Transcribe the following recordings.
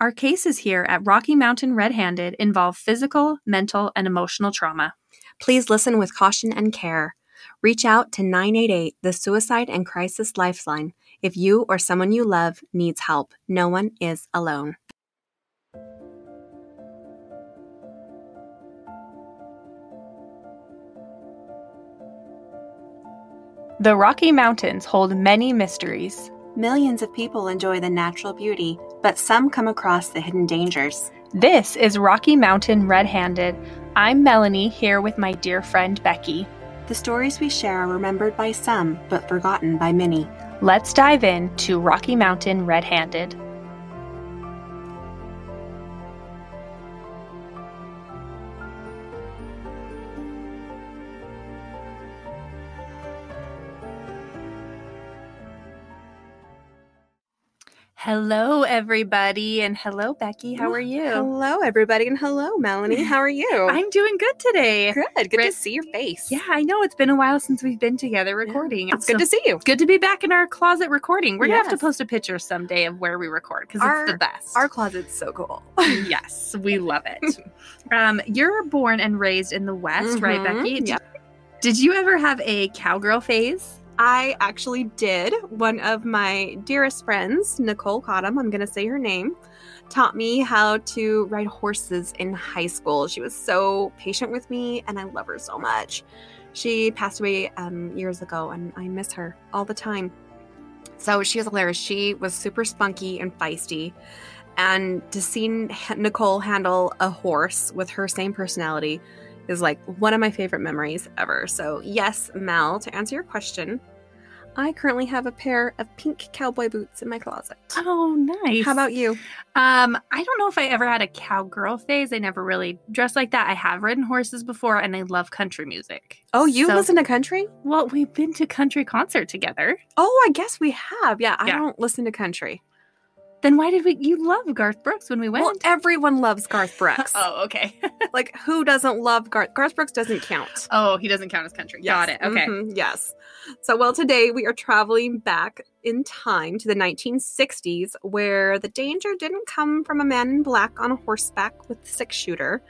Our cases here at Rocky Mountain Red Handed involve physical, mental, and emotional trauma. Please listen with caution and care. Reach out to 988, the Suicide and Crisis Lifeline, if you or someone you love needs help. No one is alone. The Rocky Mountains hold many mysteries. Millions of people enjoy the natural beauty, but some come across the hidden dangers. This is Rocky Mountain Red Handed. I'm Melanie here with my dear friend Becky. The stories we share are remembered by some, but forgotten by many. Let's dive in to Rocky Mountain Red Handed. Hello, everybody, and hello, Becky. How are you? Hello, everybody, and hello, Melanie. How are you? I'm doing good today. good. Good to see your face. Yeah, I know it's been a while since we've been together recording. It's good to see you. good to be back in our closet recording. We're gonna have to post a picture someday of where we record because it's the best. Our closet's so cool. yes, we love it. um, you're born and raised in the West, right, Mhm, Becky? Yep. did you ever have a cowgirl phase? I actually did. One of my dearest friends, Nicole Cottom, I'm going to say her name, taught me how to ride horses in high school. She was so patient with me, and I love her so much. She passed away um, years ago, and I miss her all the time. So she was hilarious. She was super spunky and feisty. And to see Nicole handle a horse with her same personality is like one of my favorite memories ever. So, yes, Mel, to answer your question, I currently have a pair of pink cowboy boots in my closet. Oh, nice. How about you? Um, I don't know if I ever had a cowgirl phase. I never really dressed like that. I have ridden horses before, and I love country music. Oh, you So- listen to country? Well, we've been to country concert together. Oh, I guess we have. Yeah, I Yeah. don't listen to country. Then why did we? You love Garth Brooks when we went. Well, everyone loves Garth Brooks. oh, okay. Like, who doesn't love Garth? Garth Brooks doesn't count. oh, he doesn't count as country. Got it. Okay. Mhm, yes. So, well, today we are traveling back in time to the 1960s, where the danger didn't come from a man in black on a horseback with a six shooter.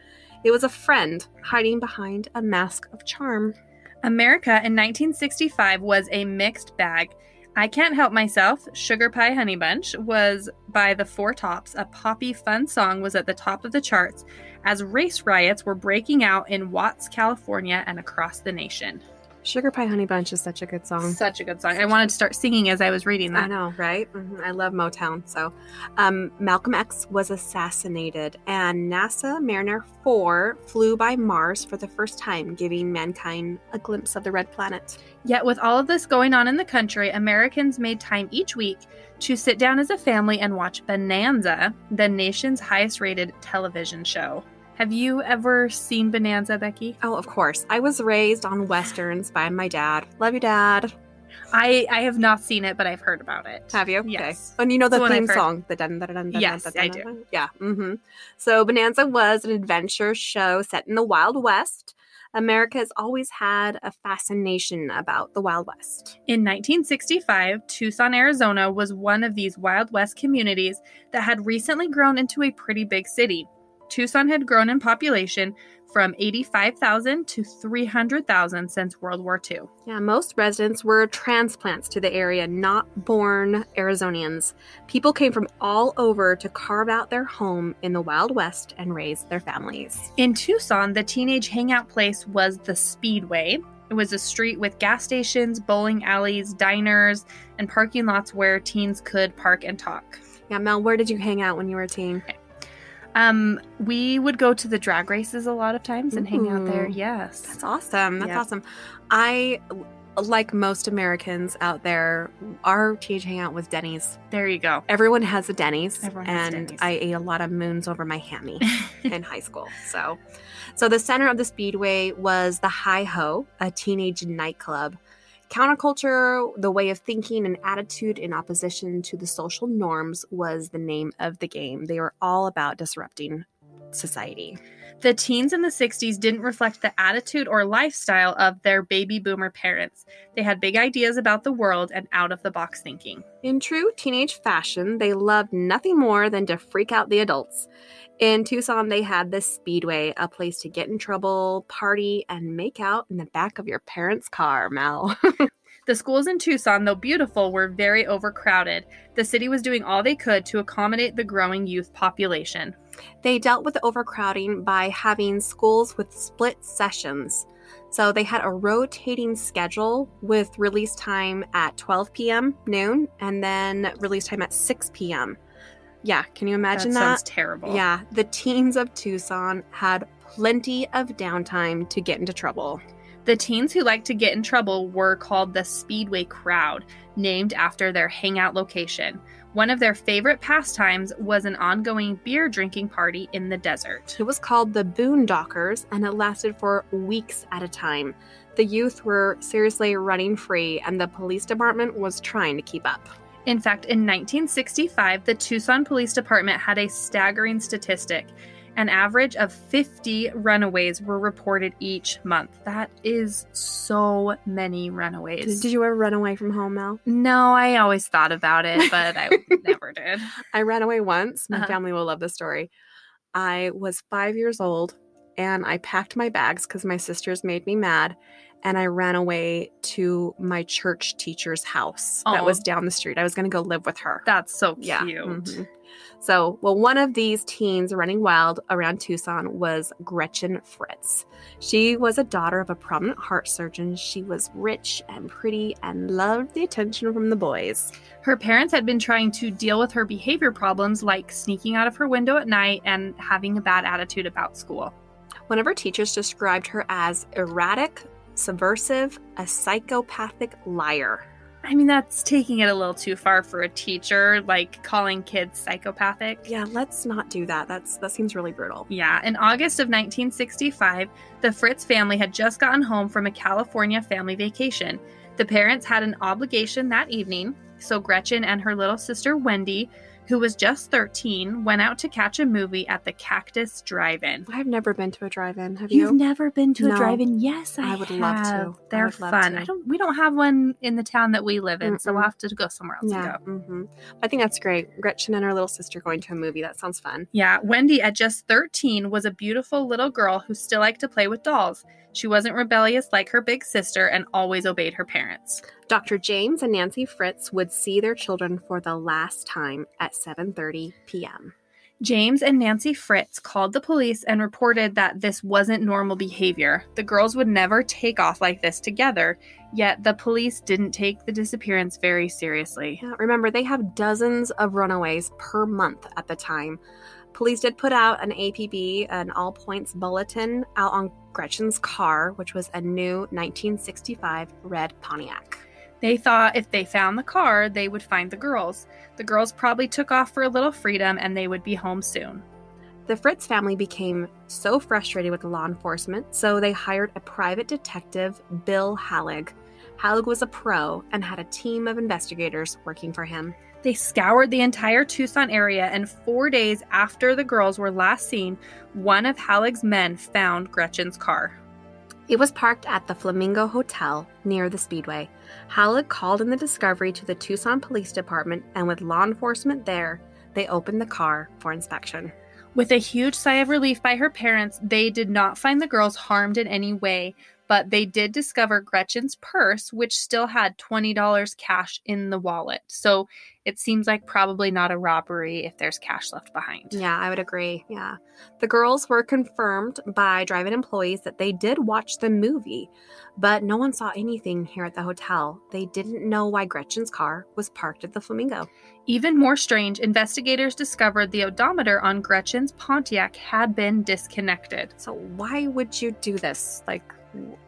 It was a friend hiding behind a mask of charm. America in 1965 was a mixed bag. I Can't Help Myself, Sugar Pie Honey Bunch, was by the Four Tops. A poppy fun song was at the top of the charts as race riots were breaking out in Watts, California, and across the nation. Sugar Pie Honey Bunch is such a good song. Such a good song. I wanted to start singing as I was reading that. I know, right? Mhm, I love Motown. So, um, Malcolm X was assassinated, and NASA Mariner 4 flew by Mars for the first time, giving mankind a glimpse of the red planet. Yet, with all of this going on in the country, Americans made time each week to sit down as a family and watch Bonanza, the nation's highest rated television show. Have you ever seen Bonanza, Becky? Oh, of course. I was raised on westerns by my dad. Love you, Dad. I I have not seen it, but I've heard about it. Have you? Yes. Okay. And you know the the theme song, the dun dun dun dun. Yes, dun, I dun, do. dun. Yeah. hmm So Bonanza was an adventure show set in the Wild West. America has always had a fascination about the Wild West. In 1965, Tucson, Arizona was one of these Wild West communities that had recently grown into a pretty big city. Tucson had grown in population from 85,000 to 300,000 since World War II. Yeah, most residents were transplants to the area, not born Arizonians. People came from all over to carve out their home in the Wild West and raise their families. In Tucson, the teenage hangout place was the Speedway. It was a street with gas stations, bowling alleys, diners, and parking lots where teens could park and talk. Yeah, Mel, where did you hang out when you were a teen? Um, we would go to the drag races a lot of times and hang out there. Yes. That's awesome. That's Yeah. awesome. I, like most Americans out there, our teenage hangout was Denny's. There you go. Everyone has a Denny's, Everyone has and Denny's. I ate a lot of moons over my hammy in high school. So, so the center of the speedway was the Hi Ho, a teenage nightclub. Counterculture, the way of thinking and attitude in opposition to the social norms, was the name of the game. They were all about disrupting society. The teens in the 60s didn't reflect the attitude or lifestyle of their baby boomer parents. They had big ideas about the world and out of the box thinking. In true teenage fashion, they loved nothing more than to freak out the adults. In Tucson, they had the Speedway, a place to get in trouble, party, and make out in the back of your parents' car, Mel. The schools in Tucson, though beautiful, were very overcrowded. The city was doing all they could to accommodate the growing youth population. They dealt with the overcrowding by having schools with split sessions. So they had a rotating schedule with release time at 12 p.m. noon and then release time at 6 p.m. Yeah, can you imagine that? that? Sounds terrible. Yeah, the teens of Tucson had plenty of downtime to get into trouble. The teens who liked to get in trouble were called the Speedway Crowd, named after their hangout location. One of their favorite pastimes was an ongoing beer drinking party in the desert. It was called the Boondockers and it lasted for weeks at a time. The youth were seriously running free and the police department was trying to keep up. In fact, in 1965, the Tucson Police Department had a staggering statistic. An average of 50 runaways were reported each month. That is so many runaways. Did, you ever run away from home, Mel? No, I always thought about it, but I never did. I ran away once. My Uh-huh. family will love this story. I was five years old and I packed my bags because my sisters made me mad. And I ran away to my church teacher's house that was down the street. I was going to go live with her. That's so cute. Yeah. mhm. So, well, one of these teens running wild around Tucson was Gretchen Fritz. She was a daughter of a prominent heart surgeon. She was rich and pretty and loved the attention from the boys. Her parents had been trying to deal with her behavior problems like sneaking out of her window at night and having a bad attitude about school. One of her teachers described her as erratic, subversive, a psychopathic liar. I mean, that's taking it a little too far for a teacher, like calling kids psychopathic. Yeah, let's not do that. That's that seems really brutal. Yeah, in August of 1965, the Fritz family had just gotten home from a California family vacation. The parents had an obligation that evening, so Gretchen and her little sister Wendy, who was just 13, went out to catch a movie at the Cactus Drive In. I've never been to a drive-in. Have you? You've never been to No. a drive-in? Yes, I, I would love to. They're love fun. to. I don't. We don't have one in the town that we live in, so we'll have to go somewhere else yeah. to go. hmm I think that's great. Gretchen and her little sister going to a movie. That sounds fun. Yeah, Wendy at just 13 was a beautiful little girl who still liked to play with dolls. She wasn't rebellious like her big sister and always obeyed her parents. Dr. James and Nancy Fritz would see their children for the last time at 7:30 p.m. James and Nancy Fritz called the police and reported that this wasn't normal behavior. The girls would never take off like this together, yet the police didn't take the disappearance very seriously. Remember, they have dozens of runaways per month at the time. Police did put out an APB, an all points bulletin, out on Gretchen's car, which was a new 1965 red Pontiac. They thought if they found the car, they would find the girls. The girls probably took off for a little freedom and they would be home soon. The Fritz family became so frustrated with law enforcement, so they hired a private detective, Bill Heilig. Heilig was a pro and had a team of investigators working for him. They scoured the entire Tucson area, and four days after the girls were last seen, one of Heilig's men found Gretchen's car. It was parked at the Flamingo Hotel near the Speedway. Heilig called in the discovery to the Tucson Police Department, and with law enforcement there, they opened the car for inspection. With a huge sigh of relief by her parents, they did not find the girls harmed in any way, but they did discover Gretchen's purse, which still had $20 cash in the wallet. So it seems like probably not a robbery if there's cash left behind. Yeah, I would agree. Yeah. The girls were confirmed by drive-in employees that they did watch the movie, but no one saw anything here at the hotel. They didn't know why Gretchen's car was parked at the Flamingo. Even more strange, investigators discovered the odometer on Gretchen's Pontiac had been disconnected. So why would you do this? Like,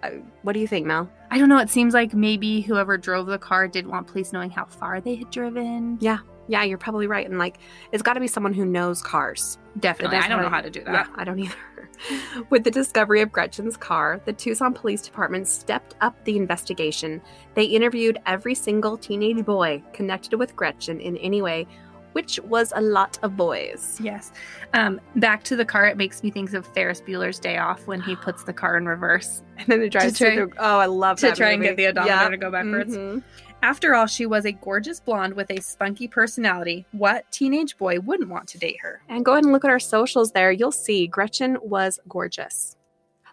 Uh, what do you think, Mel? I don't know, it seems like maybe whoever drove the car didn't want police knowing how far they had driven. Yeah, yeah, you're probably right. And like, it's got to be someone who knows cars. Definitely. I don't know I- how to do that. Yeah, I don't either. With the discovery of Gretchen's car, the Tucson Police Department stepped up the investigation. They interviewed every single teenage boy connected with Gretchen in any way, which was a lot of boys. Yes. Um, back to the car, it makes me think of Ferris Bueller's Day Off when he puts the car in reverse And then it drives try- through. Oh, I love to that try and get the odometer Yep. to go backwards. Mhm. After all, she was a gorgeous blonde with a spunky personality. What teenage boy wouldn't want to date her? And go ahead and look at our socials there. You'll see Gretchen was gorgeous.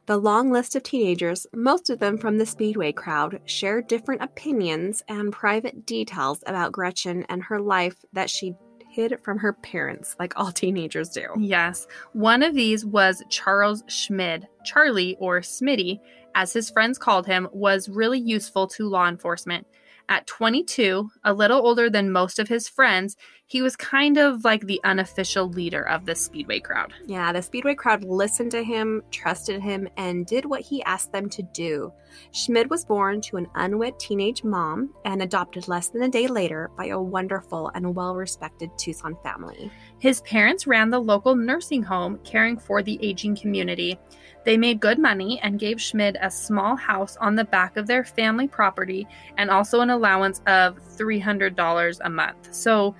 The long list of teenagers, most of them from the Speedway crowd, shared different opinions and private details about Gretchen and her life that she hid from her parents, like all teenagers do. Yes. One of these was Charles Schmid. Charlie, or Smitty, as his friends called him, was really useful to law enforcement. At 22, a little older than most of his friends, he was kind of like the unofficial leader of the Speedway crowd. Yeah, the Speedway crowd listened to him, trusted him, and did what he asked them to do. Schmid was born to an unwed teenage mom and adopted less than a day later by a wonderful and well respected Tucson family. His parents ran the local nursing home, caring for the aging community. They made good money and gave Schmid a small house on the back of their family property and also an allowance of $300 a month. So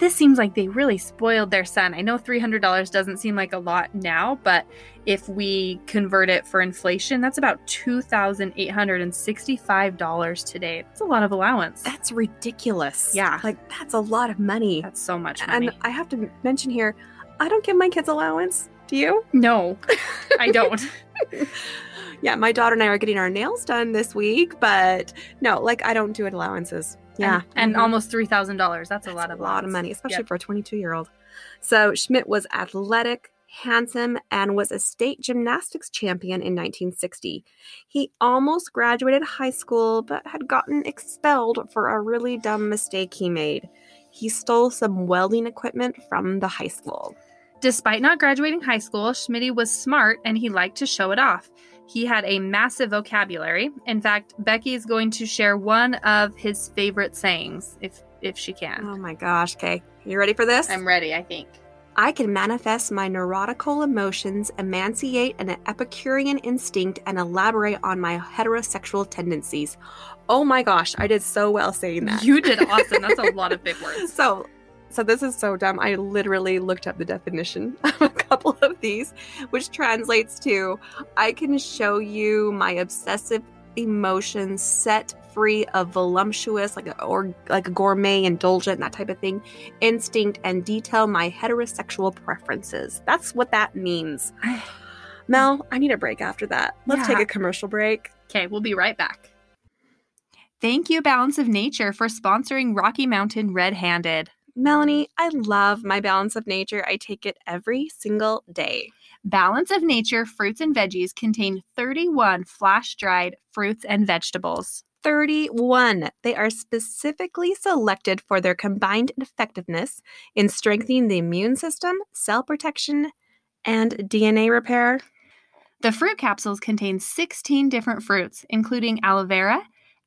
this seems like they really spoiled their son. I know $300 doesn't seem like a lot now, but if we convert it for inflation, that's about $2,865 today. That's a lot of allowance. That's ridiculous. Yeah. Like, that's a lot of money. That's so much money. And I have to mention here, I don't give my kids allowance. Do you? no, I don't. Yeah, my daughter and I are getting our nails done this week, but no, like I don't do it allowances. Yeah. and, and Mhm. almost three thousand dollars. That's a lot of a lot of money, especially Yep. for a 22 year old. So Schmid was athletic, handsome, and was a state gymnastics champion in 1960. He almost graduated high school, but had gotten expelled for a really dumb mistake he made. He stole some welding equipment from the high school. Despite not graduating high school, Smitty was smart and he liked to show it off. He had a massive vocabulary. In fact, Becky is going to share one of his favorite sayings, if if she can. Oh my gosh. Okay. You ready for this? I'm ready, I think. I can manifest my neurotical emotions, emanciate an Epicurean instinct, and elaborate on my heterosexual tendencies. Oh my gosh, I did so well saying that. You did awesome. That's a lot of big words. So, so this is so dumb. I literally looked up the definition of a couple of these, which translates to I can show you my obsessive emotions set free of voluptuous like a, or like a gourmet indulgent that type of thing instinct and detail my heterosexual preferences that's what that means mel i need a break after that let's Yeah. take a commercial break Okay, we'll be right back. Thank you, Balance of Nature, for sponsoring Rocky Mountain Red Handed. Melanie i love my balance of nature i take it every single day Balance of Nature fruits and veggies contain 31 flash dried fruits and vegetables. 31. They are specifically selected for their combined effectiveness in strengthening the immune system, cell protection, and DNA repair. The fruit capsules contain 16 different fruits, including aloe vera,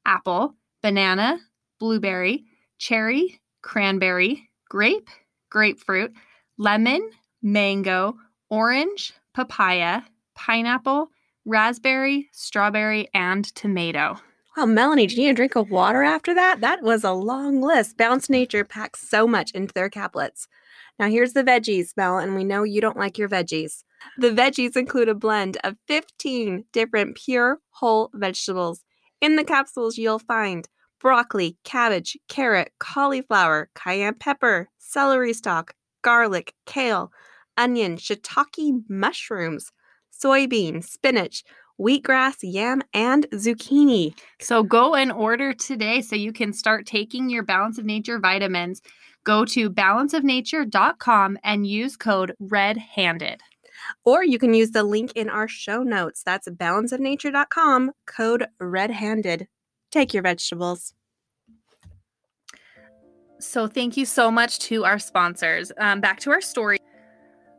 apple, banana, blueberry, cherry, cranberry, grape, grapefruit, lemon, mango, orange, papaya, pineapple, raspberry, strawberry, and tomato. Wow, Melanie, do you need a drink of water after that? That was a long list. Balanced Nature packs so much into their caplets. Now, here's the veggies, Mel, and we know you don't like your veggies. The veggies include a blend of 15 different pure whole vegetables. In the capsules, you'll find broccoli, cabbage, carrot, cauliflower, cayenne pepper, celery stalk, garlic, kale, onion, shiitake mushrooms, soybean, spinach, wheatgrass, yam, and zucchini. So go and order today so you can start taking your Balance of Nature vitamins. Go to balanceofnature.com and use code RED-HANDED. Or you can use the link in our show notes. That's balanceofnature.com, code red handed. Take your vegetables. So thank you so much to our sponsors. Um, back to our story.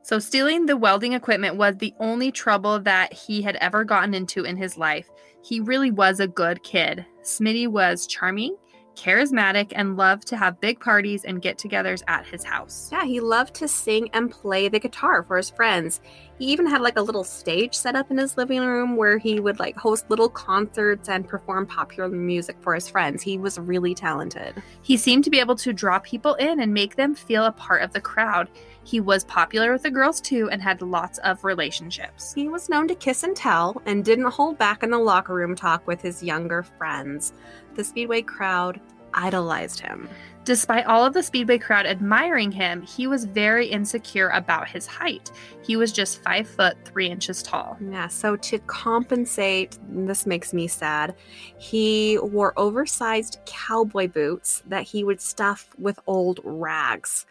So stealing the welding equipment was the only trouble that he had ever gotten into in his life. He really was a good kid. Smitty was charming, charismatic, and loved to have big parties and get togethers at his house. Yeah, he loved to sing and play the guitar for his friends. He even had like a little stage set up in his living room where he would like host little concerts and perform popular music for his friends. He was really talented. He seemed to be able to draw people in and make them feel a part of the crowd. He was popular with the girls too and had lots of relationships. He was known to kiss and tell and didn't hold back in the locker room talk with his younger friends. The Speedway crowd idolized him. Despite all of the Speedway crowd admiring him, he was very insecure about his height. He was just five foot three inches tall. Yeah, so to compensate, this makes me sad, he wore oversized cowboy boots that he would stuff with old rags.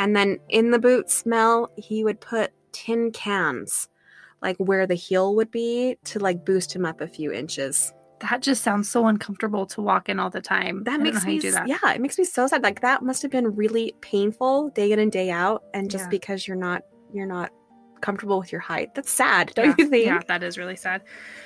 And then in the boot smell, he would put tin cans, like where the heel would be, to like boost him up a few inches. That just sounds so uncomfortable to walk in all the time. That I makes me do that. yeah, it makes me so sad. Like that must have been really painful day in and day out, and just Yeah. because you're not you're not comfortable with your height, that's sad, don't yeah, you think? Yeah, that is really sad.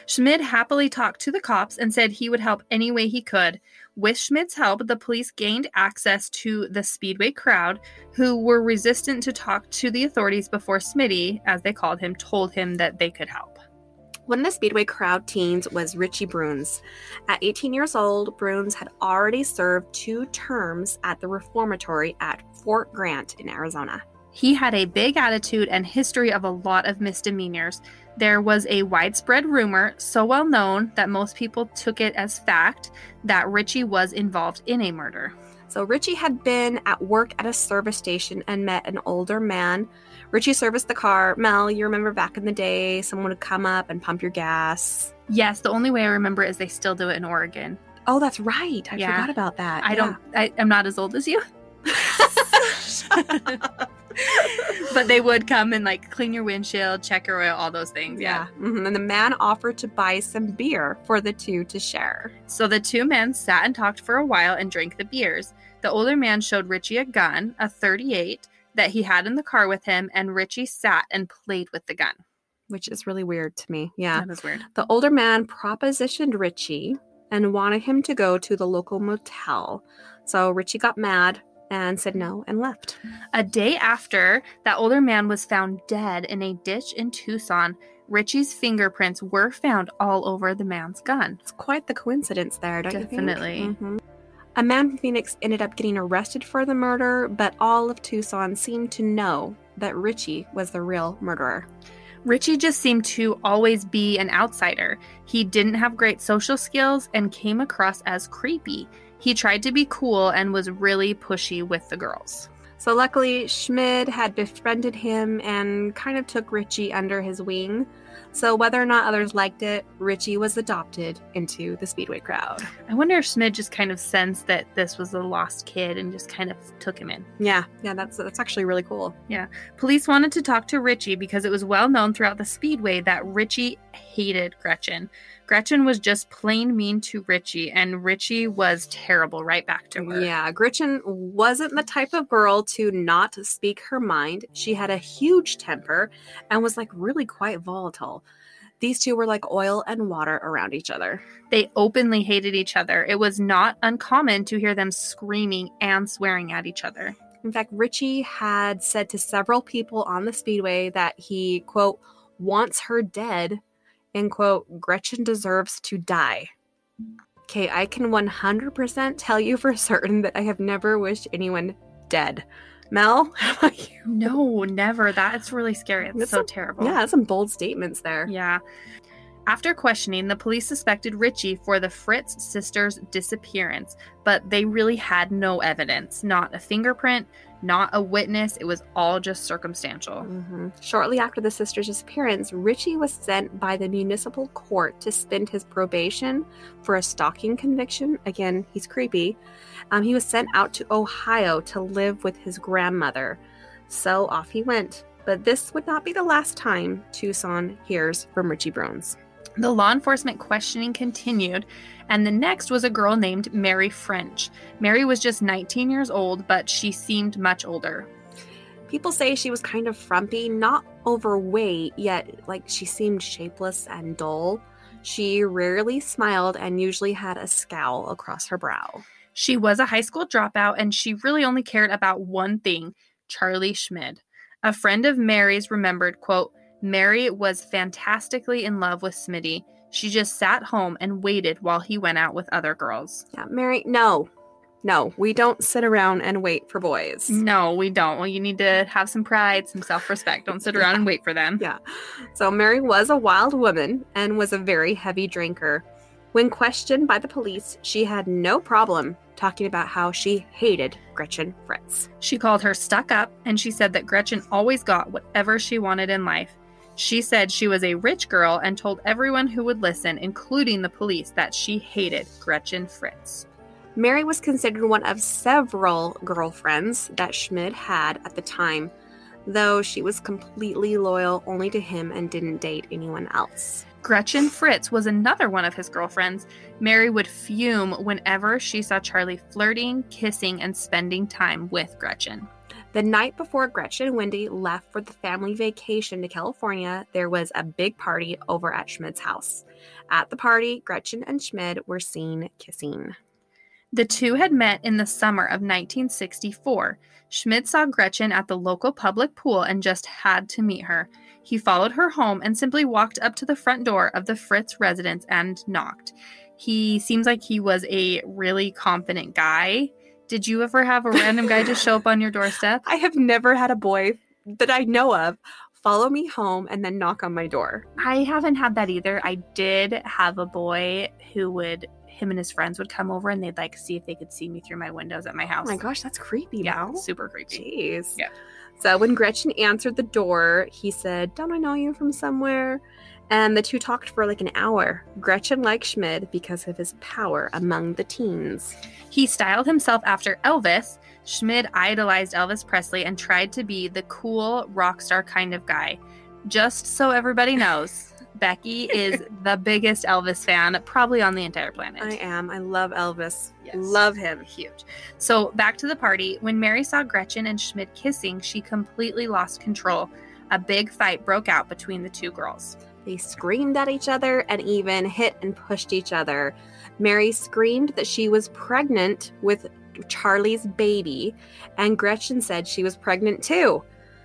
Schmid happily talked to the cops and said he would help any way he could. With Schmid's help, the police gained access to the Speedway crowd, who were resistant to talk to the authorities before Smitty, as they called him, told him that they could help. One of the Speedway crowd teens was Richie Bruns. At 18 years old, Bruns had already served two terms at the reformatory at Fort Grant in Arizona. He had a big attitude and history of a lot of misdemeanors. There was a widespread rumor, so well known that most people took it as fact, that Richie was involved in a murder. So Richie had been at work at a service station and met an older man. Richie serviced the car. Mel, you remember back in the day, someone would come up and pump your gas. Yes, the only way I remember is they still do it in Oregon. Oh, that's right. I Yeah. forgot about that. I Yeah. don't, I, I'm not as old as you. but they would come and like clean your windshield, check your oil, all those things. Yeah. Yeah. Mhm. And the man offered to buy some beer for the two to share. So the two men sat and talked for a while and drank the beers. The older man showed Richie a gun, a 38, that he had in the car with him, and Richie sat and played with the gun. Which is really weird to me. Yeah. That is weird. The older man propositioned Richie and wanted him to go to the local motel. So Richie got mad and said no and left. A day after, that older man was found dead in a ditch in Tucson. Richie's fingerprints were found all over the man's gun. It's quite the coincidence there, don't Definitely. you think? Mhm. A man from Phoenix ended up getting arrested for the murder, but all of Tucson seemed to know that Richie was the real murderer. Richie just seemed to always be an outsider. He didn't have great social skills and came across as creepy. He tried to be cool and was really pushy with the girls. So luckily, Schmid had befriended him and kind of took Richie under his wing. So whether or not others liked it, Richie was adopted into the Speedway crowd. I wonder if Schmid just kind of sensed that this was a lost kid and just kind of took him in. Yeah, yeah, that's that's actually really cool. Yeah. Police wanted to talk to Richie because it was well known throughout the Speedway that Richie hated Gretchen. Gretchen was just plain mean to Richie, and Richie was terrible right back to her. Yeah, Gretchen wasn't the type of girl to not speak her mind. She had a huge temper and was like really quite volatile. These two were like oil and water around each other. They openly hated each other. It was not uncommon to hear them screaming and swearing at each other. In fact, Richie had said to several people on the speedway that he, quote, wants her dead, and quote, Gretchen deserves to die. Okay, I can 100% tell you for certain that I have never wished anyone dead. Mel, how about you? No, never. That's really scary. It's That's so terrible. Yeah, some bold statements there. Yeah. After questioning, the police suspected Richie for the Fritz sisters' disappearance, but they really had no evidence. Not a fingerprint, not a witness. It was all just circumstantial. Mhm. Shortly after the sister's disappearance, Richie was sent by the municipal court to spend his probation for a stalking conviction. Again, he's creepy. Um, he was sent out to Ohio to live with his grandmother. So off he went. But this would not be the last time Tucson hears from Richie Bruns. The law enforcement questioning continued, and the next was a girl named Mary French. Mary was just 19 years old, but she seemed much older. People say she was kind of frumpy, not overweight, yet like she seemed shapeless and dull. She rarely smiled and usually had a scowl across her brow. She was a high school dropout and she really only cared about one thing Charlie Schmid. A friend of Mary's remembered, quote, Mary was fantastically in love with Smitty. She just sat home and waited while he went out with other girls. Yeah, Mary, no. No, we don't sit around and wait for boys. No, we don't. Well, you need to have some pride, some self respect. Don't sit around and wait for them. Yeah. So Mary was a wild woman and was a very heavy drinker. When questioned by the police, she had no problem talking about how she hated Gretchen Fritz. She called her stuck up and she said that Gretchen always got whatever she wanted in life. She said she was a rich girl and told everyone who would listen, including the police, that she hated Gretchen Fritz. Mary was considered one of several girlfriends that Schmid had at the time, though she was completely loyal only to him and didn't date anyone else. Gretchen Fritz was another one of his girlfriends. Mary would fume whenever she saw Charlie flirting, kissing, and spending time with Gretchen. The night before Gretchen and Wendy left for the family vacation to California, there was a big party over at Schmid's house. At the party, Gretchen and Schmid were seen kissing. The two had met in the summer of 1964. Schmid saw Gretchen at the local public pool and just had to meet her. He followed her home and simply walked up to the front door of the Fritz residence and knocked. He seems like he was a really confident guy. Did you ever have a random guy just show up on your doorstep? I have never had a boy that I know of follow me home and then knock on my door. I haven't had that either. I did have a boy who would him and his friends would come over and they'd like see if they could see me through my windows at my house. Oh my gosh, that's creepy yeah, now. super creepy. Jeez. Yeah. So when Gretchen answered the door, he said, Don't I know you from somewhere? And the two talked for like an hour. Gretchen liked Schmid because of his power among the teens. He styled himself after Elvis. Schmid idolized Elvis Presley and tried to be the cool rock star kind of guy. Just so everybody knows, Becky is the biggest Elvis fan probably on the entire planet. I am. I love Elvis. Yes. Love him. Huge. So back to the party. When Mary saw Gretchen and Schmid kissing, she completely lost control. A big fight broke out between the two girls. They screamed at each other and even hit and pushed each other. Mary screamed that she was pregnant with Charlie's baby, and Gretchen said she was pregnant too.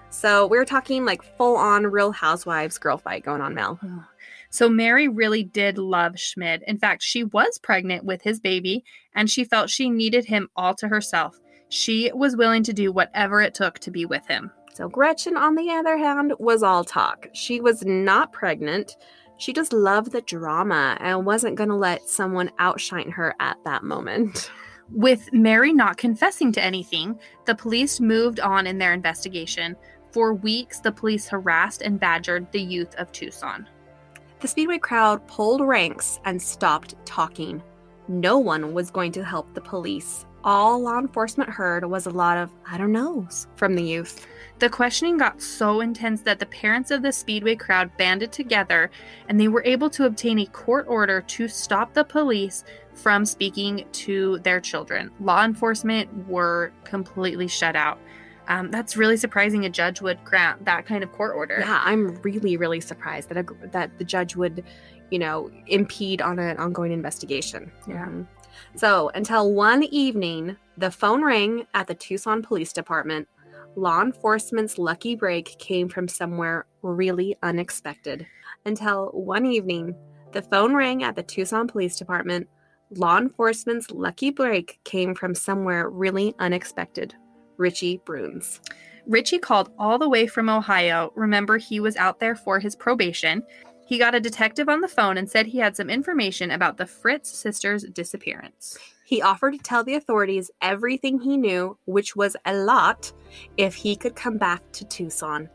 So we're talking like full on Real Housewives girl fight going on, Mel. So Mary really did love Schmid. In fact, she was pregnant with his baby and she felt she needed him all to herself. She was willing to do whatever it took to be with him. So Gretchen, on the other hand, was all talk. She was not pregnant. She just loved the drama and wasn't going to let someone outshine her at that moment. With Mary not confessing to anything, the police moved on in their investigation. For weeks, the police harassed and badgered the youth of Tucson. The Speedway crowd pulled ranks and stopped talking. No one was going to help the police. All law enforcement heard was a lot of, I don't knows from the youth. The questioning got so intense that the parents of the Speedway crowd banded together and they were able to obtain a court order to stop the police from speaking to their children. Law enforcement were completely shut out. Um, that's really surprising. A judge would grant that kind of court order. Yeah, I'm really, really surprised that a, that the judge would, you know, impede on an ongoing investigation. Yeah. Mhm. So until one evening, the phone rang at the Tucson Police Department. Law enforcement's lucky break came from somewhere really unexpected. Until one evening, the phone rang at the Tucson Police Department. Law enforcement's lucky break came from somewhere really unexpected. Richie Bruns. Richie called all the way from Ohio. Remember, he was out there for his probation. He got a detective on the phone and said he had some information about the Fritz sisters' disappearance. He offered to tell the authorities everything he knew, which was a lot, if he could come back to Tucson.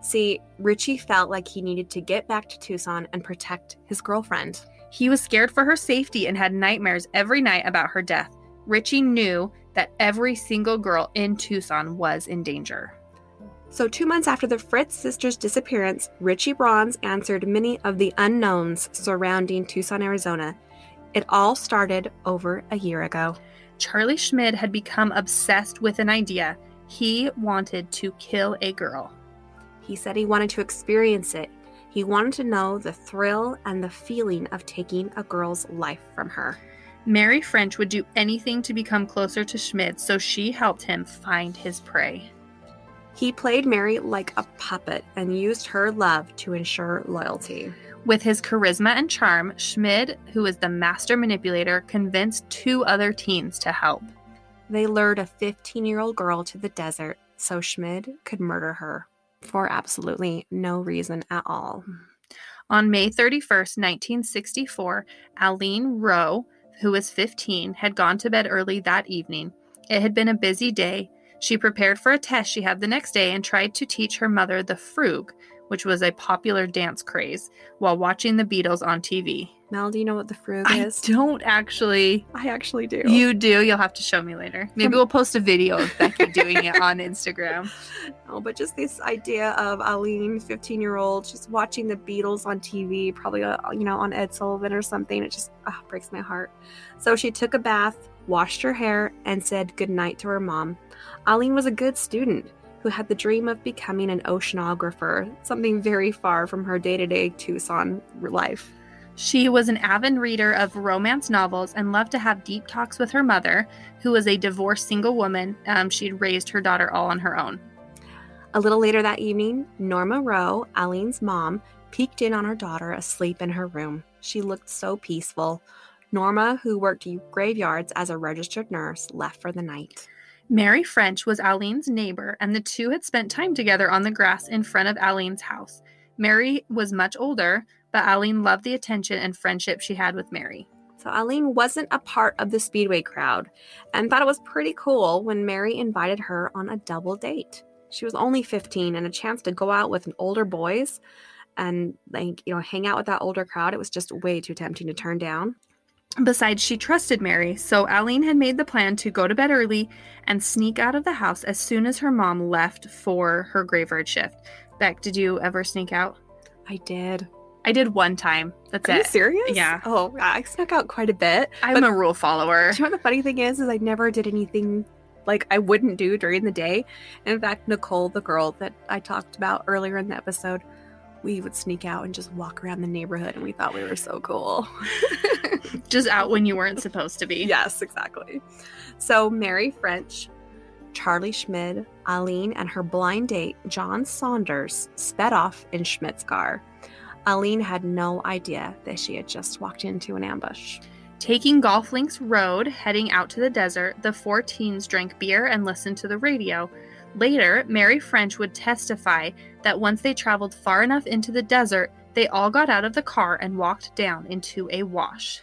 See, Richie felt like he needed to get back to Tucson and protect his girlfriend. He was scared for her safety and had nightmares every night about her death. Richie knew that every single girl in Tucson was in danger. So, two months after the Fritz sisters' disappearance, Richie Bruns answered many of the unknowns surrounding Tucson, Arizona. It all started over a year ago. Charlie Schmid had become obsessed with an idea. He wanted to kill a girl. He said he wanted to experience it. He wanted to know the thrill and the feeling of taking a girl's life from her. Mary French would do anything to become closer to Schmid, so she helped him find his prey. He played Mary like a puppet and used her love to ensure loyalty. With his charisma and charm, Schmid, who was the master manipulator, convinced two other teens to help. They lured a 15 year old girl to the desert so Schmid could murder her for absolutely no reason at all. On May 31st, 1964, Alleen Rowe, who was 15, had gone to bed early that evening. It had been a busy day. She prepared for a test she had the next day and tried to teach her mother the frug, which was a popular dance craze, while watching the Beatles on TV. Mel, do you know what the frug I is? don't actually. I actually do. You do. You'll have to show me later. Maybe we'll post a video of Becky doing it on Instagram. Oh, but just this idea of Alleen, 15 year old, just watching the Beatles on TV, probably, uh, you know, on Ed Sullivan or something. It just ah, breaks my heart. So she took a bath, washed her hair, and said goodnight to her mom. Alleen was a good student who had the dream of becoming an oceanographer, something very far from her day to day Tucson life. She was an avid reader of romance novels and loved to have deep talks with her mother, who was a divorced single woman. Um, she'd raised her daughter all on her own. A little later that evening, Norma Rowe, Alleen's mom, peeked in on her daughter asleep in her room. She looked so peaceful. Norma, who worked graveyards as a registered nurse, left for the night. Mary French was Alleen's neighbor, and the two had spent time together on the grass in front of Alleen's house. Mary was much older, but Alleen loved the attention and friendship she had with Mary. So Alleen wasn't a part of the Speedway crowd and thought it was pretty cool when Mary invited her on a double date. She was only 15 and a chance to go out with an older boys and like, you know, hang out with that older crowd. It was just way too tempting to turn down. Besides, she trusted Mary, so Alleen had made the plan to go to bed early and sneak out of the house as soon as her mom left for her graveyard shift. Beck, did you ever sneak out? I did. I did one time. That's Are it. Are you serious? Yeah. Oh, I snuck out quite a bit. I'm a rule follower. Do you know what the funny thing is? Is I never did anything like I wouldn't do during the day. In fact, Nicole, the girl that I talked about earlier in the episode, we would sneak out and just walk around the neighborhood, and we thought we were so cool. Just out when you weren't supposed to be. yes, exactly. So Mary French, Charlie Schmid, Alleen, and her blind date, John Saunders, sped off in Schmid's car. Alleen had no idea that she had just walked into an ambush. Taking Golf Links Road, heading out to the desert, the four teens drank beer and listened to the radio. Later, Mary French would testify that once they traveled far enough into the desert, they all got out of the car and walked down into a wash.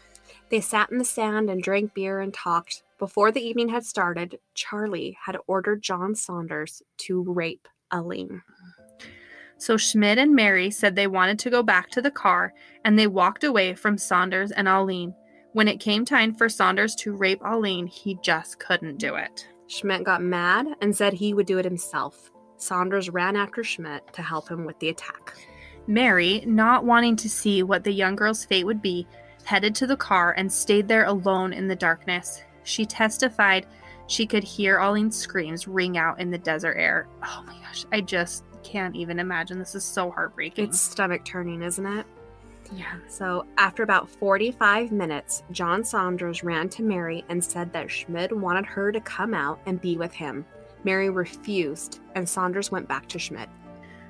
They sat in the sand and drank beer and talked. Before the evening had started, Charlie had ordered John Saunders to rape Alleen. So Schmid and Mary said they wanted to go back to the car and they walked away from Saunders and Alleen. When it came time for Saunders to rape Alleen, he just couldn't do it. Schmid got mad and said he would do it himself. Saunders ran after Schmid to help him with the attack. Mary, not wanting to see what the young girl's fate would be, headed to the car and stayed there alone in the darkness. She testified she could hear Alleen's screams ring out in the desert air. Oh my gosh, I just can't even imagine. This is so heartbreaking. It's stomach turning, isn't it? yeah. So, after about 45 minutes, John Saunders ran to Mary and said that Schmid wanted her to come out and be with him. Mary refused, and Saunders went back to Schmid.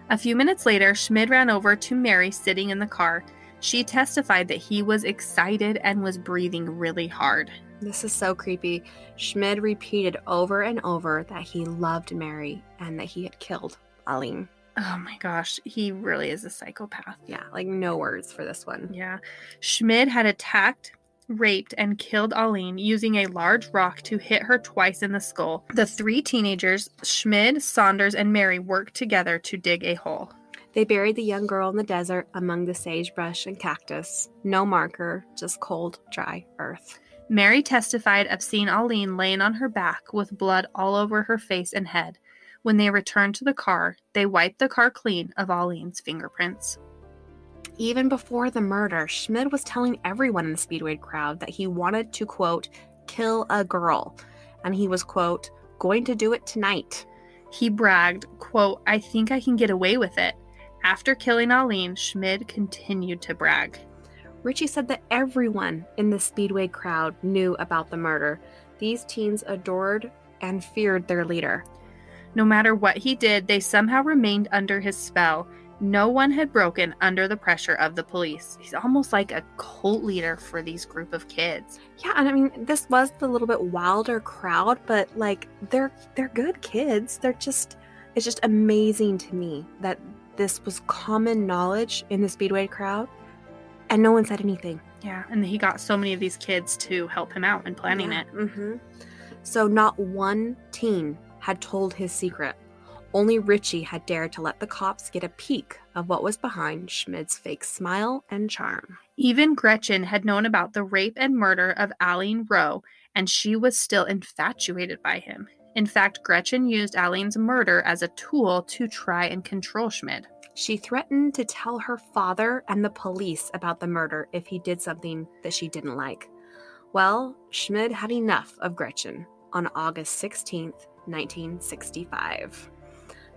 A few minutes later, Schmid ran over to Mary sitting in the car. She testified that he was excited and was breathing really hard. This is so creepy. Schmid repeated over and over that he loved Mary and that he had killed Alleen. Oh my gosh, he really is a psychopath. Yeah, like no words for this one. Yeah. Schmid had attacked, raped, and killed Alleen using a large rock to hit her twice in the skull. The three teenagers, Schmid, Saunders, and Mary, worked together to dig a hole. They buried the young girl in the desert among the sagebrush and cactus. No marker, just cold, dry earth. Mary testified of seeing Alleen laying on her back with blood all over her face and head. When they returned to the car, they wiped the car clean of Alleen's fingerprints. Even before the murder, Schmid was telling everyone in the Speedway crowd that he wanted to, quote, kill a girl. And he was, quote, going to do it tonight. He bragged, quote, I think I can get away with it. After killing Alleen, Schmid continued to brag. Richie said that everyone in the Speedway crowd knew about the murder. These teens adored and feared their leader. No matter what he did, they somehow remained under his spell. No one had broken under the pressure of the police. He's almost like a cult leader for these group of kids. Yeah, and I mean this was the little bit wilder crowd, but like they're they're good kids. They're just it's just amazing to me that this was common knowledge in the Speedway crowd and no one said anything. Yeah, and he got so many of these kids to help him out in planning yeah. it. Mm-hmm. So not one teen had told his secret. Only Richie had dared to let the cops get a peek of what was behind Schmid's fake smile and charm. Even Gretchen had known about the rape and murder of Alleen Rowe, and she was still infatuated by him. In fact, Gretchen used Alleen's murder as a tool to try and control Schmid. She threatened to tell her father and the police about the murder if he did something that she didn't like. Well, Schmid had enough of Gretchen on August 16th, 1965.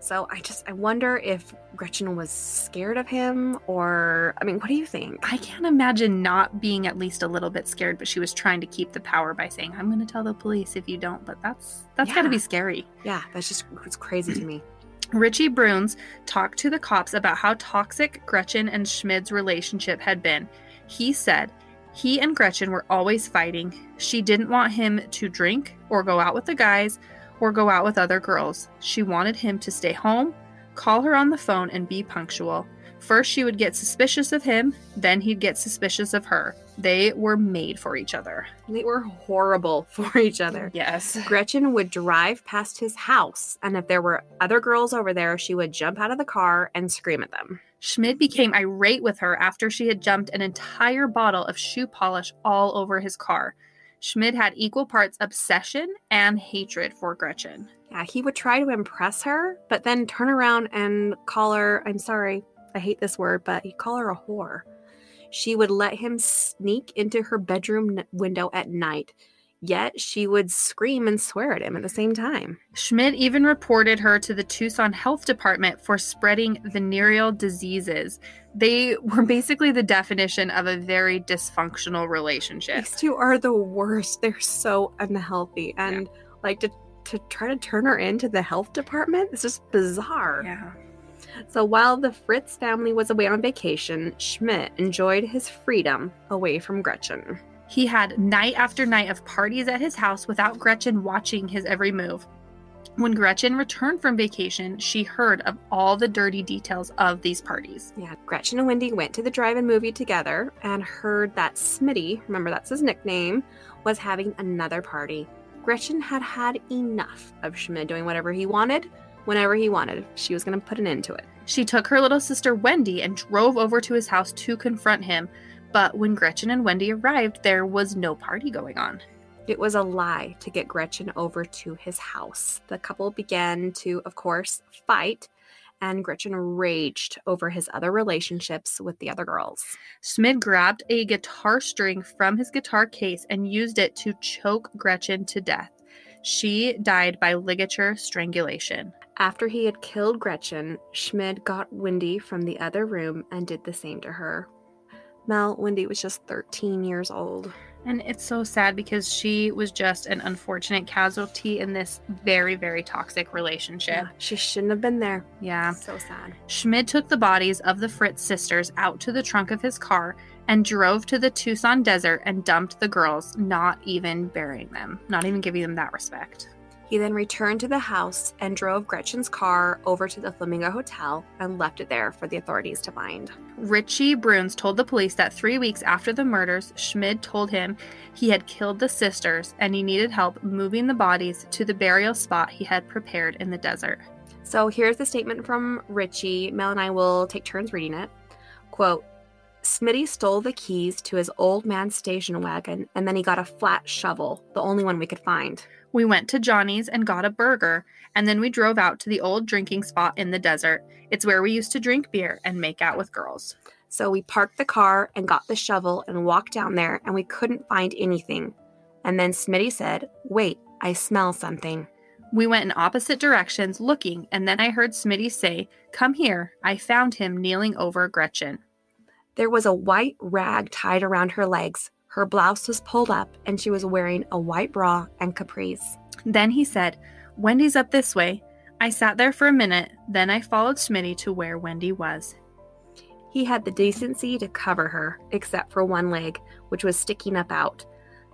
So I just I wonder if Gretchen was scared of him or I mean, what do you think? I can't imagine not being at least a little bit scared, but she was trying to keep the power by saying, "I'm going to tell the police if you don't." But that's that's Yeah. got to be scary. Yeah, that's just it's crazy to me. Richie Bruns talked to the cops about how toxic Gretchen and Schmid's relationship had been. He said he and Gretchen were always fighting. She didn't want him to drink or go out with the guys or go out with other girls. She wanted him to stay home, call her on the phone, and be punctual. First, she would get suspicious of him, then he'd get suspicious of her. They were made for each other. They were horrible for each other. Yes. Gretchen would drive past his house, and if there were other girls over there, she would jump out of the car and scream at them. Schmid became irate with her after she had jumped an entire bottle of shoe polish all over his car. Schmid had equal parts obsession and hatred for Gretchen. Yeah, he would try to impress her, but then turn around and call her, I'm sorry, I hate this word, but he'd call her a whore. She would let him sneak into her bedroom window at night, yet she would scream and swear at him at the same time. Schmid even reported her to the Tucson Health Department for spreading venereal diseases. They were basically the definition of a very dysfunctional relationship. These two are the worst. They're so unhealthy. And like to, to try to turn her into the health department, it's just bizarre. Yeah. So while the Fritz family was away on vacation, Schmid enjoyed his freedom away from Gretchen. He had night after night of parties at his house without Gretchen watching his every move. When Gretchen returned from vacation, she heard of all the dirty details of these parties. Yeah, Gretchen and Wendy went to the drive-in movie together and heard that Smitty, remember that's his nickname, was having another party. Gretchen had had enough of Schmid doing whatever he wanted, whenever he wanted. She was going to put an end to it. She took her little sister Wendy and drove over to his house to confront him. But when Gretchen and Wendy arrived, there was no party going on. It was a lie to get Gretchen over to his house. The couple began to, of course, fight, and Gretchen raged over his other relationships with the other girls. Schmid grabbed a guitar string from his guitar case and used it to choke Gretchen to death. She died by ligature strangulation. After he had killed Gretchen, Schmid got Wendy from the other room and did the same to her. Mel, Wendy was just 13 years old. And it's so sad because she was just an unfortunate casualty in this very, very toxic relationship. Yeah, she shouldn't have been there. Yeah. So sad. Schmid took the bodies of the Fritz sisters out to the trunk of his car and drove to the Tucson desert and dumped the girls, not even burying them, not even giving them that respect. He then returned to the house and drove Gretchen's car over to the Flamingo Hotel and left it there for the authorities to find. Richie Bruns told the police that three weeks after the murders, Schmid told him he had killed the sisters and he needed help moving the bodies to the burial spot he had prepared in the desert. So here's the statement from Richie. Mel and I will take turns reading it. Quote, Smitty stole the keys to his old man's station wagon and then he got a flat shovel, the only one we could find. We went to Johnny's and got a burger, and then we drove out to the old drinking spot in the desert. It's where we used to drink beer and make out with girls. So we parked the car and got the shovel and walked down there and we couldn't find anything. And then Smitty said, Wait, I smell something. We went in opposite directions looking, and then I heard Smitty say, Come here. I found him kneeling over Gretchen. There was a white rag tied around her legs. Her blouse was pulled up, and she was wearing a white bra and capris. Then he said, Wendy's up this way. I sat there for a minute, then I followed Smitty to where Wendy was. He had the decency to cover her, except for one leg, which was sticking up out.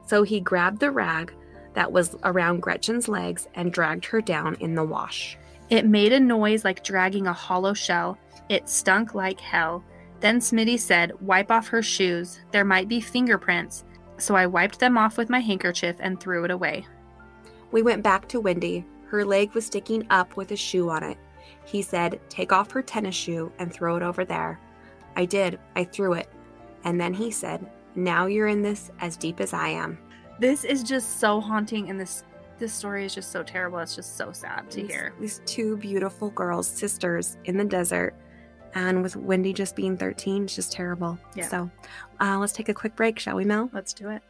So he grabbed the rag that was around Gretchen's legs and dragged her down in the wash. It made a noise like dragging a hollow shell. It stunk like hell. Then Smitty said, Wipe off her shoes. There might be fingerprints. So I wiped them off with my handkerchief and threw it away. We went back to Wendy. Her leg was sticking up with a shoe on it. He said, Take off her tennis shoe and throw it over there. I did. I threw it. And then he said, Now you're in this as deep as I am. This is just so haunting and this this story is just so terrible. It's just so sad to These- hear. These two beautiful girls, sisters in the desert, and with Wendy just being 13, it's just terrible. Yeah. So uh, let's take a quick break, shall we, Mel? Let's do it.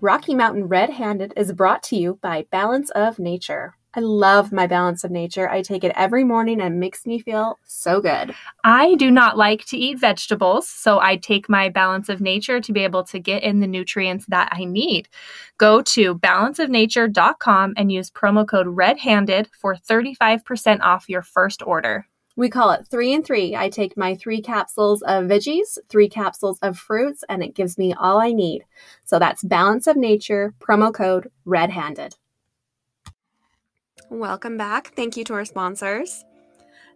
Rocky Mountain Red Handed is brought to you by Balance of Nature. I love my Balance of Nature. I take it every morning and it makes me feel so good. I do not like to eat vegetables, so I take my balance of nature to be able to get in the nutrients that I need. Go to balanceofnature.com and use promo code REDHANDED for 35% off your first order. We call it three and three. I take my three capsules of veggies, three capsules of fruits, and it gives me all I need. So that's Balance of Nature, promo code Red Handed. Welcome back. Thank you to our sponsors.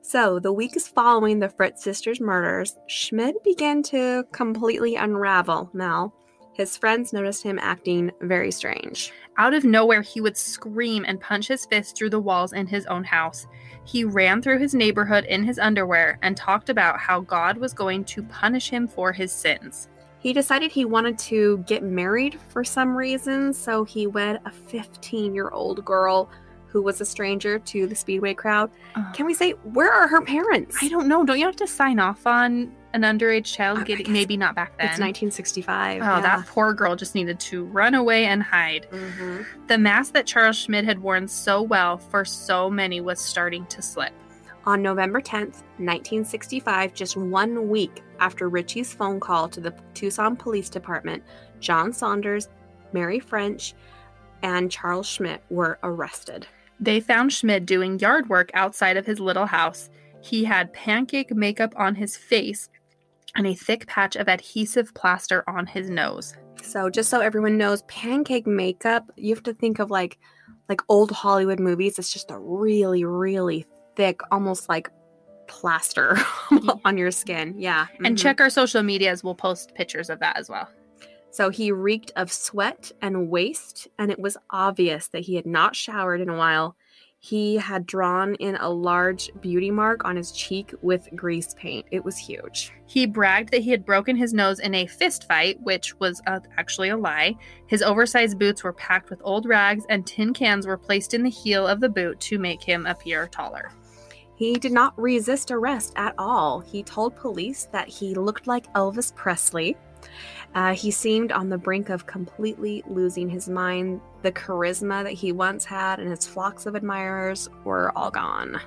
So, the weeks following the Fritz sisters' murders, Schmid began to completely unravel Mel. His friends noticed him acting very strange. Out of nowhere, he would scream and punch his fist through the walls in his own house. He ran through his neighborhood in his underwear and talked about how God was going to punish him for his sins. He decided he wanted to get married for some reason, so he wed a 15 year old girl who was a stranger to the Speedway crowd. Uh-huh. Can we say, where are her parents? I don't know. Don't you have to sign off on an underage child I getting? Maybe not back then. It's 1965. Oh, that poor girl just needed to run away and hide. hmm The mask that Charles Schmid had worn so well for so many was starting to slip. On November 10th, 1965, just one week after Richie's phone call to the Tucson Police Department, John Saunders, Mary French, and Charles Schmid were arrested. They found Schmid doing yard work outside of his little house. He had pancake makeup on his face and a thick patch of adhesive plaster on his nose. So, just so everyone knows, pancake makeup, you have to think of like like old Hollywood movies. It's just a really, really thick, almost like plaster on your skin. Yeah. And mhm. check our social medias, we'll post pictures of that as well. So he reeked of sweat and waste, and it was obvious that he had not showered in a while. He had drawn in a large beauty mark on his cheek with grease paint. It was huge. He bragged that he had broken his nose in a fist fight, which was uh, actually a lie. His oversized boots were packed with old rags, and tin cans were placed in the heel of the boot to make him appear taller. He did not resist arrest at all. He told police that he looked like Elvis Presley. Uh, he seemed on the brink of completely losing his mind. The charisma that he once had and his flocks of admirers were all gone.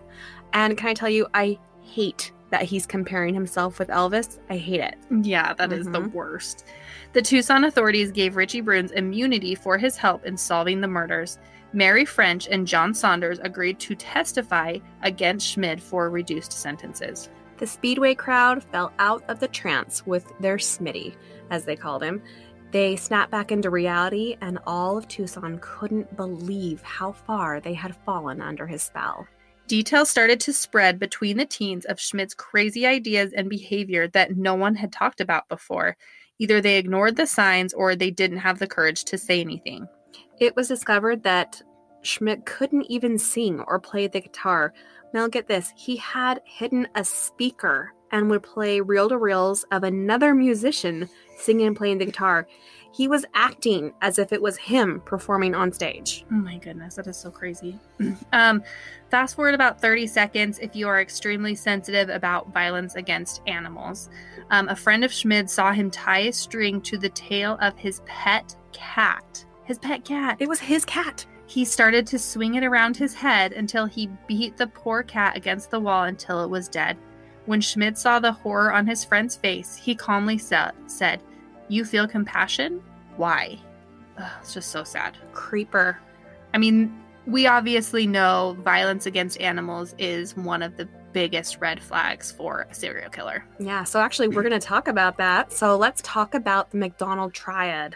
And can I tell you, I hate that he's comparing himself with Elvis. I hate it. Yeah, that is the Mhm. worst. The Tucson authorities gave Richie Bruns immunity for his help in solving the murders. Mary French and John Saunders agreed to testify against Schmid for reduced sentences. The Speedway crowd fell out of the trance with their Smitty, as they called him. They snapped back into reality, and all of Tucson couldn't believe how far they had fallen under his spell. Details started to spread between the teens of Schmid's crazy ideas and behavior that no one had talked about before. Either they ignored the signs or they didn't have the courage to say anything. It was discovered that Schmid couldn't even sing or play the guitar. Now, get this he had hidden a speaker and would play reel to reels of another musician singing and playing the guitar. He was acting as if it was him performing on stage. Oh my goodness, that is so crazy. um, fast forward about 30 seconds if you are extremely sensitive about violence against animals. Um, a friend of Schmid saw him tie a string to the tail of his pet cat. His pet cat. It was his cat. He started to swing it around his head until he beat the poor cat against the wall until it was dead. When Schmid saw the horror on his friend's face, he calmly sa- said, You feel compassion? Why? Ugh, it's just so sad. Creeper. I mean, we obviously know violence against animals is one of the biggest red flags for a serial killer. Yeah, so actually, we're going to talk about that. So let's talk about the McDonald triad.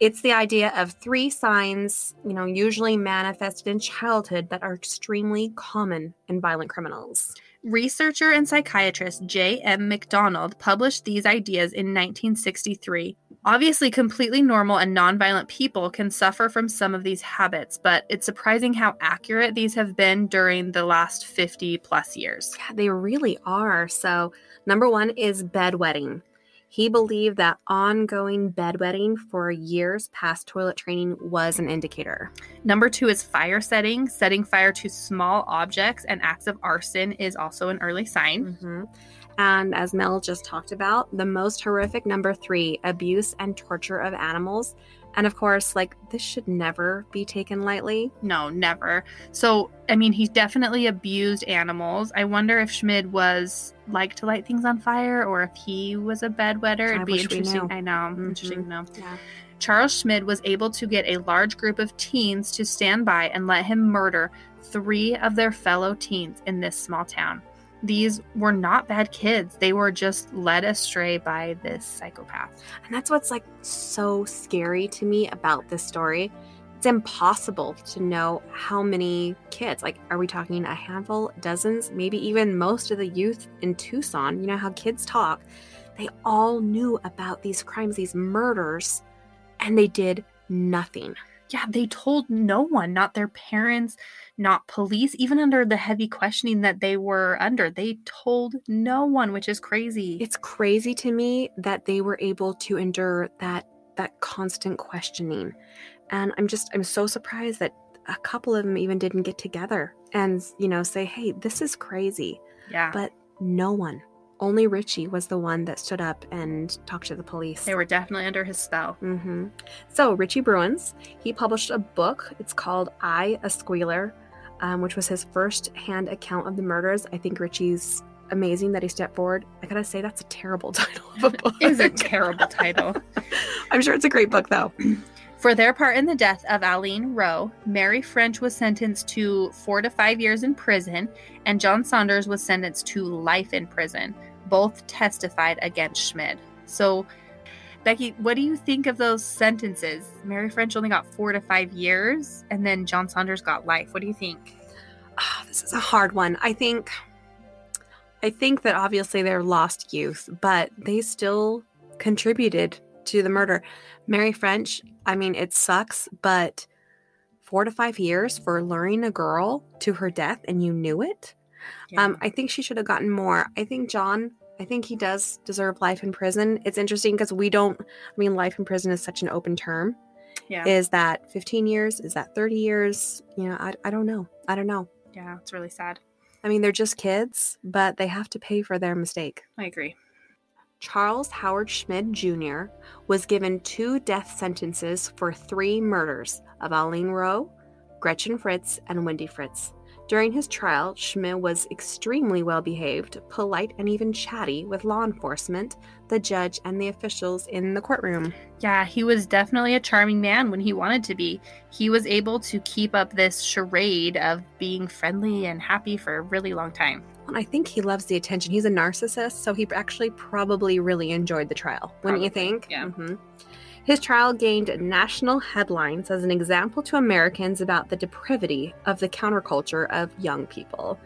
It's the idea of three signs, you know, usually manifested in childhood that are extremely common in violent criminals. Researcher and psychiatrist J.M. McDonald published these ideas in 1963. Obviously, completely normal and nonviolent people can suffer from some of these habits, but it's surprising how accurate these have been during the last 50 plus years. Yeah, they really are. So, number one is bedwetting. He believed that ongoing bedwetting for years past toilet training was an indicator. Number two is fire setting. Setting fire to small objects and acts of arson is also an early sign. Mm-hmm. And as Mel just talked about, the most horrific number three abuse and torture of animals. And of course, like this should never be taken lightly. No, never. So, I mean, he definitely abused animals. I wonder if Schmid was like to light things on fire or if he was a bedwetter. It'd be wish we interesting. I know. Mhm. Interesting to know. Yeah. Charles Schmid was able to get a large group of teens to stand by and let him murder three of their fellow teens in this small town. These were not bad kids. They were just led astray by this psychopath. And that's what's like so scary to me about this story. It's impossible to know how many kids, like, are we talking a handful, dozens, maybe even most of the youth in Tucson? You know how kids talk. They all knew about these crimes, these murders, and they did nothing. Yeah, they told no one, not their parents, not police, even under the heavy questioning that they were under. They told no one, which is crazy. It's crazy to me that they were able to endure that that constant questioning. And I'm just I'm so surprised that a couple of them even didn't get together and, you know, say, "Hey, this is crazy." yeah. But no one. Only Richie was the one that stood up and talked to the police. they were definitely under his spell. hmm So Richie Bruns, he published a book. It's called "I, a Squealer," um, which was his first-hand account of the murders. I think Richie's amazing that he stepped forward. I gotta say, that's a terrible title of a book. it is a terrible title. I'm sure it's a great book, though. For their part in the death of Alleen Rowe, Mary French was sentenced to four to five years in prison, and John Saunders was sentenced to life in prison. Both testified against Schmid. So, Becky, what do you think of those sentences? Mary French only got four to five years, and then John Saunders got life. What do you think? Ah, this is a hard one. I think, I think that obviously they're lost youth, but they still contributed to the murder. Mary French, I mean, it sucks, but four to five years for luring a girl to her death and you knew it. Um, I think she should have gotten more. I think John, I think he does deserve life in prison. It's interesting because we don't, I mean, life in prison is such an open term. yeah, Is that 15 years? Is that 30 years? You know, I, I don't know. I don't know. yeah, it's really sad. I mean, they're just kids, but they have to pay for their mistake. I agree. Charles Howard Schmid Jr. was given two death sentences for three murders of Alleen Rowe, Gretchen Fritz, and Wendy Fritz. During his trial, Schmid was extremely well behaved, polite, and even chatty with law enforcement, the judge, and the officials in the courtroom. Yeah, he was definitely a charming man when he wanted to be. He was able to keep up this charade of being friendly and happy for a really long time. And I think he loves the attention. He's a narcissist, so he actually probably really enjoyed the trial, wouldn't you think? yeah. Mhm. His trial gained national headlines as an example to Americans about the depravity of the counterculture of young people.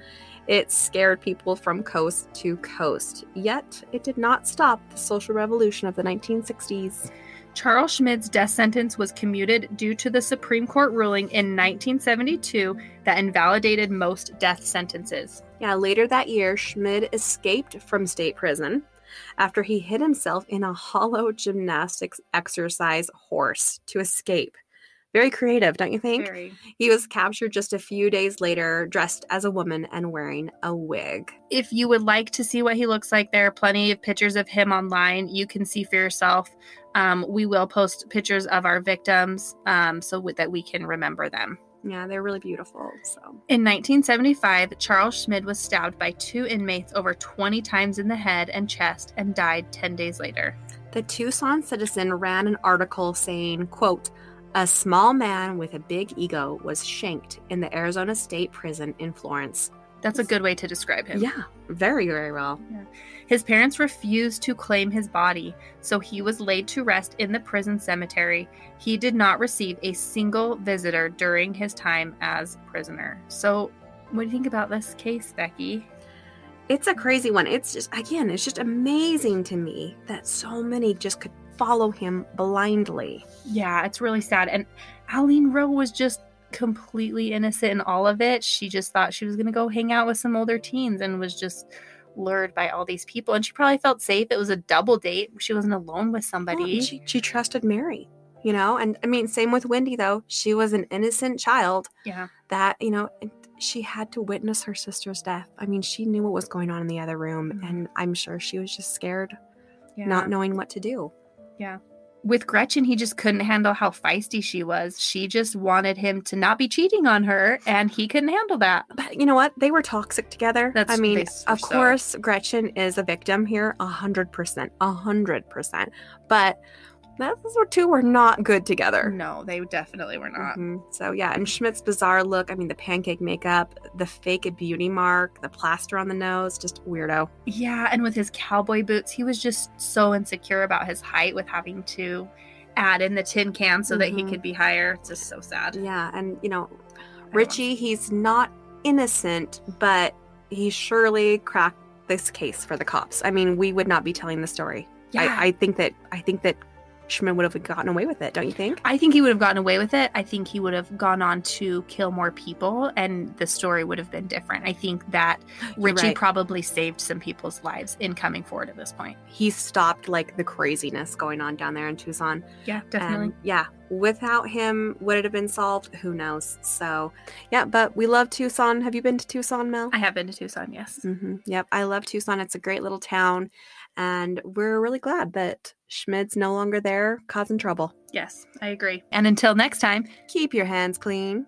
It scared people from coast to coast, yet it did not stop the social revolution of the 1960s. Charles Schmid's death sentence was commuted due to the Supreme Court ruling in 1972 that invalidated most death sentences. Yeah, later that year, Schmid escaped from state prison after he hid himself in a hollow gymnastics exercise horse to escape. Very creative, don't you think? Very. He was captured just a few days later, dressed as a woman and wearing a wig. If you would like to see what he looks like, there are plenty of pictures of him online. You can see for yourself. Um, we will post pictures of our victims um, so w- that we can remember them. Yeah, they're really beautiful. So In 1975, Charles Schmid was stabbed by two inmates over 20 times in the head and chest and died 10 days later. the Tucson Citizen ran an article saying, quote, a small man with a big ego was shanked in the Arizona State Prison in Florence. That's a good way to describe him. Yeah, very, very well. His parents refused to claim his body, so he was laid to rest in the prison cemetery. He did not receive a single visitor during his time as prisoner. So, what do you think about this case, Becky? It's a crazy one. It's just, again, it's just amazing to me that so many just could follow him blindly. Yeah, it's really sad. And Alleen Rowe was just completely innocent in all of it. She just thought she was going to go hang out with some older teens and was just lured by all these people. And she probably felt safe. It was a double date. She wasn't alone with somebody. She, she trusted Mary, you know? And I mean, same with Wendy, though. She was an innocent child yeah. that, you know, she had to witness her sister's death. I mean, she knew what was going on in the other room. Mhm. And I'm sure she was just scared, Yeah. not knowing what to do. With Gretchen, he just couldn't handle how feisty she was. She just wanted him to not be cheating on her, and he couldn't handle that. But you know what? They were toxic together. That's- I mean, of so. course, Gretchen is a victim here, a hundred percent, a hundred percent. But those were two were not good together. No, they definitely were not. Mhm. So yeah, and Schmid's bizarre look. I mean, the pancake makeup, the fake beauty mark, the plaster on the nose, just weirdo. Yeah, and with his cowboy boots, he was just so insecure about his height with having to add in the tin can so that he Mhm. could be higher. It's just so sad. Yeah, and you know, I don't want- Richie, he's not innocent, but he surely cracked this case for the cops. I mean, we would not be telling the story. Yeah. I, I think that I think that Schmid would have gotten away with it. Don't you think? I think he would have gotten away with it. I think he would have gone on to kill more people and the story would have been different. I think that Richie right. probably saved some people's lives in coming forward at this point. He stopped like the craziness going on down there in Tucson. Yeah, definitely. And, yeah, without him, would it have been solved? Who knows? So, yeah, but we love Tucson. Have you been to Tucson, Mel? I have been to Tucson, yes. hmm Yep, I love Tucson. It's a great little town, and we're really glad that Schmid's no longer there causing trouble. Yes, I agree. And until next time, Keep your hands clean.